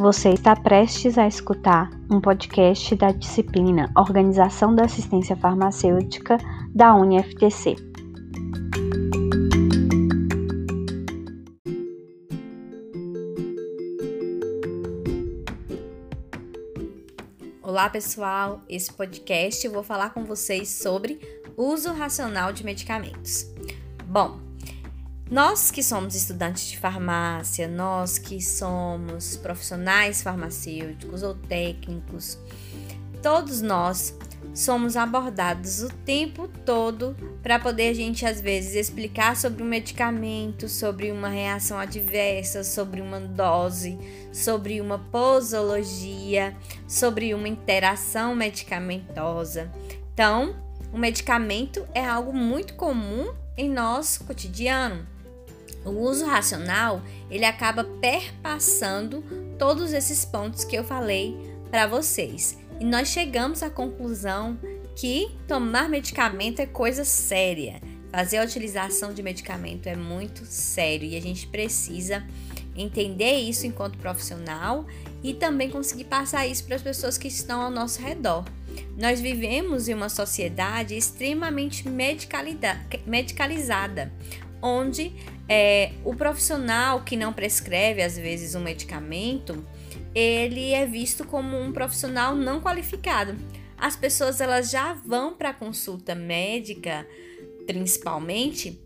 Você está prestes a escutar um podcast da disciplina Organização da Assistência Farmacêutica da UniFTC. Olá pessoal, esse podcast eu vou falar com vocês sobre uso racional de medicamentos. Bom, nós que somos estudantes de farmácia, nós que somos profissionais farmacêuticos ou técnicos, todos nós somos abordados o tempo todo para poder a gente às vezes explicar sobre um medicamento, sobre uma reação adversa, sobre uma dose, sobre uma posologia, sobre uma interação medicamentosa. Então, o medicamento é algo muito comum em nosso cotidiano. O uso racional, ele acaba perpassando todos esses pontos que eu falei para vocês. E nós chegamos à conclusão que tomar medicamento é coisa séria. Fazer a utilização de medicamento é muito sério e a gente precisa entender isso enquanto profissional e também conseguir passar isso para as pessoas que estão ao nosso redor. Nós vivemos em uma sociedade extremamente medicalizada, onde é, o profissional que não prescreve, às vezes, um medicamento, ele é visto como um profissional não qualificado. As pessoas elas já vão para a consulta médica, principalmente,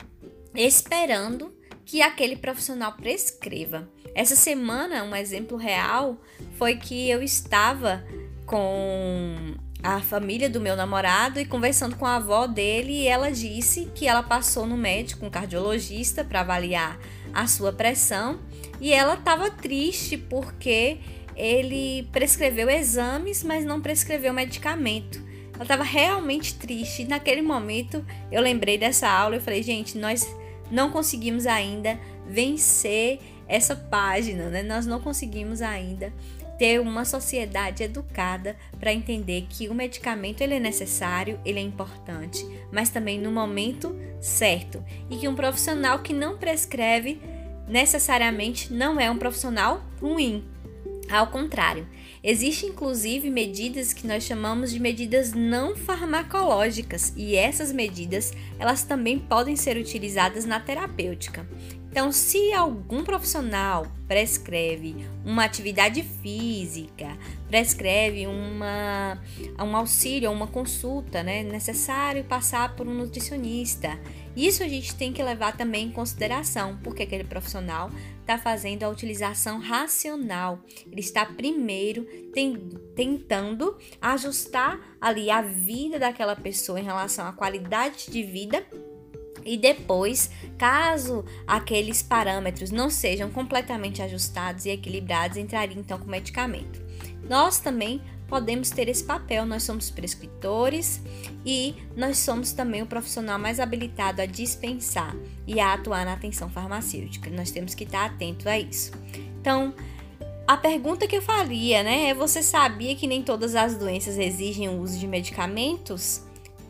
esperando que aquele profissional prescreva. Essa semana, um exemplo real foi que eu estava com a família do meu namorado e conversando com a avó dele, ela disse que ela passou no médico, um cardiologista, para avaliar a sua pressão, e ela estava triste porque ele prescreveu exames, mas não prescreveu medicamento. Ela estava realmente triste. Naquele momento eu lembrei dessa aula e falei, gente, nós não conseguimos ainda vencer essa página, né? Nós não conseguimos ainda ter uma sociedade educada para entender que o medicamento ele é necessário, ele é importante, mas também no momento certo e que um profissional que não prescreve necessariamente não é um profissional ruim. Ao contrário, existem inclusive medidas que nós chamamos de medidas não farmacológicas e essas medidas elas também podem ser utilizadas na terapêutica. Então, se algum profissional prescreve uma atividade física, prescreve uma, um auxílio, uma consulta, né, necessário passar por um nutricionista, isso a gente tem que levar também em consideração, porque aquele profissional está fazendo a utilização racional. Ele está primeiro tentando ajustar ali a vida daquela pessoa em relação à qualidade de vida e depois, caso aqueles parâmetros não sejam completamente ajustados e equilibrados, entraria então com medicamento. Nós também podemos ter esse papel, nós somos prescritores e nós somos também o profissional mais habilitado a dispensar e a atuar na atenção farmacêutica. Nós temos que estar atento a isso. Então, a pergunta que eu faria, né, é: você sabia que nem todas as doenças exigem o uso de medicamentos?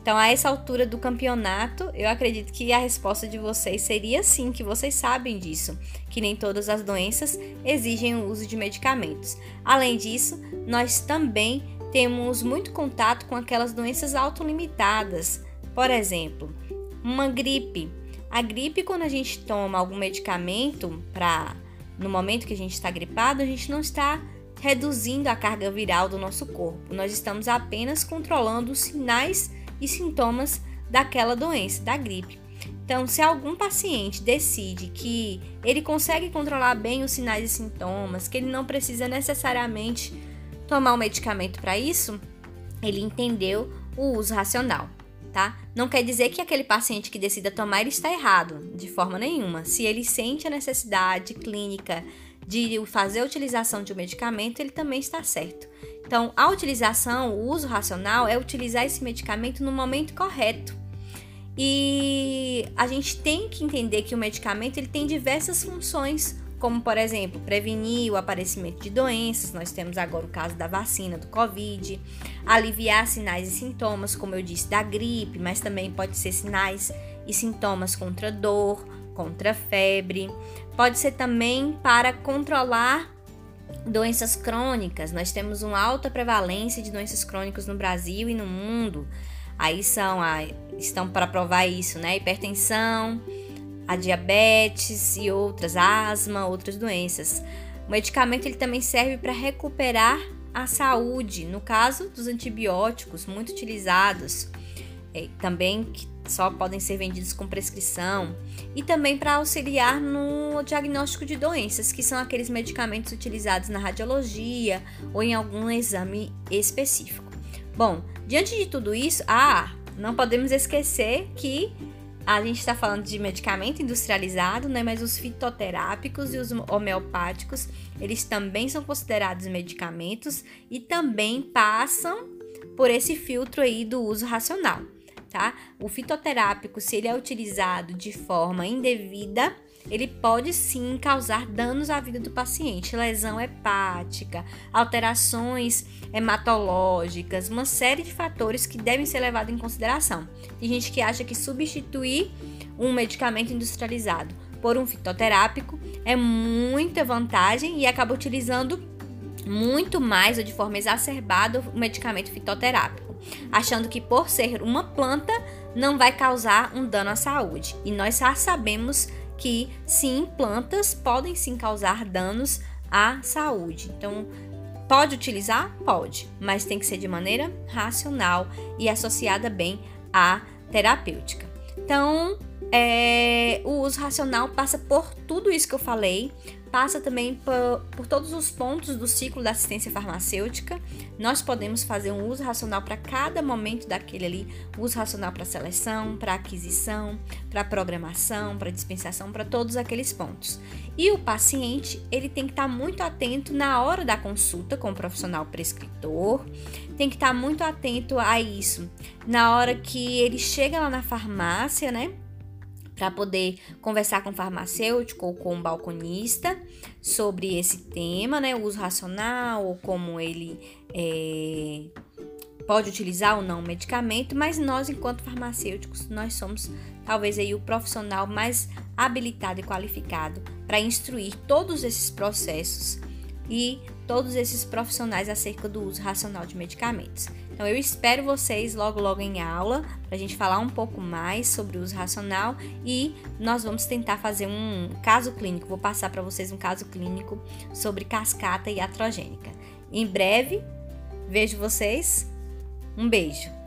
Então, a essa altura do campeonato, eu acredito que a resposta de vocês seria sim, que vocês sabem disso, que nem todas as doenças exigem o uso de medicamentos. Além disso, nós também temos muito contato com aquelas doenças autolimitadas. Por exemplo, uma gripe. A gripe, quando a gente toma algum medicamento para no momento que a gente está gripado, a gente não está reduzindo a carga viral do nosso corpo. Nós estamos apenas controlando os sinais e sintomas daquela doença, da gripe. Então, se algum paciente decide que ele consegue controlar bem os sinais e sintomas, que ele não precisa necessariamente tomar o um medicamento para isso, ele entendeu o uso racional, tá? Não quer dizer que aquele paciente que decida tomar ele está errado, de forma nenhuma. Se ele sente a necessidade clínica de fazer a utilização de um medicamento, ele também está certo. Então, a utilização, o uso racional é utilizar esse medicamento no momento correto. E a gente tem que entender que o medicamento ele tem diversas funções, como por exemplo, prevenir o aparecimento de doenças. Nós temos agora o caso da vacina do COVID, aliviar sinais e sintomas, como eu disse, da gripe, mas também pode ser sinais e sintomas contra dor, contra febre. Pode ser também para controlar Doenças crônicas, nós temos uma alta prevalência de doenças crônicas no Brasil e no mundo. Aí são a, estão para provar isso, né? Hipertensão, a diabetes e outras, asma, outras doenças. O medicamento ele também serve para recuperar a saúde, no caso dos antibióticos muito utilizados, é, também que só podem ser vendidos com prescrição, e também para auxiliar no diagnóstico de doenças, que são aqueles medicamentos utilizados na radiologia ou em algum exame específico. Bom, diante de tudo isso, ah, não podemos esquecer que a gente está falando de medicamento industrializado, né? Mas os fitoterápicos e os homeopáticos, eles também são considerados medicamentos e também passam por esse filtro aí do uso racional tá? O fitoterápico, se ele é utilizado de forma indevida, ele pode sim causar danos à vida do paciente, lesão hepática, alterações hematológicas, uma série de fatores que devem ser levados em consideração. Tem gente que acha que substituir um medicamento industrializado por um fitoterápico é muita vantagem e acaba utilizando muito mais ou de forma exacerbada o medicamento fitoterápico achando que por ser uma planta não vai causar um dano à saúde. E nós já sabemos que sim, plantas podem sim causar danos à saúde. Então, pode utilizar? Pode, mas tem que ser de maneira racional e associada bem à terapêutica. Então, é, o uso racional passa por tudo isso que eu falei, passa também por, por, todos os pontos do ciclo da assistência farmacêutica. Nós podemos fazer um uso racional para cada momento daquele ali, uso racional para seleção, para aquisição, para programação, para dispensação, para todos aqueles pontos. E o paciente, ele tem que estar tá muito atento na hora da consulta com o profissional prescritor, tem que estar tá muito atento a isso. Na hora que ele chega lá na farmácia, né? Para poder conversar com o farmacêutico ou com o balconista sobre esse tema, né? O uso racional, ou como ele é, pode utilizar ou não o medicamento, mas nós, enquanto farmacêuticos, nós somos talvez aí o profissional mais habilitado e qualificado para instruir todos esses processos e todos esses profissionais acerca do uso racional de medicamentos. Então eu espero vocês logo logo em aula para a gente falar um pouco mais sobre o uso racional e nós vamos tentar fazer um caso clínico. Vou passar para vocês um caso clínico sobre cascata iatrogênica. Em breve vejo vocês. Um beijo.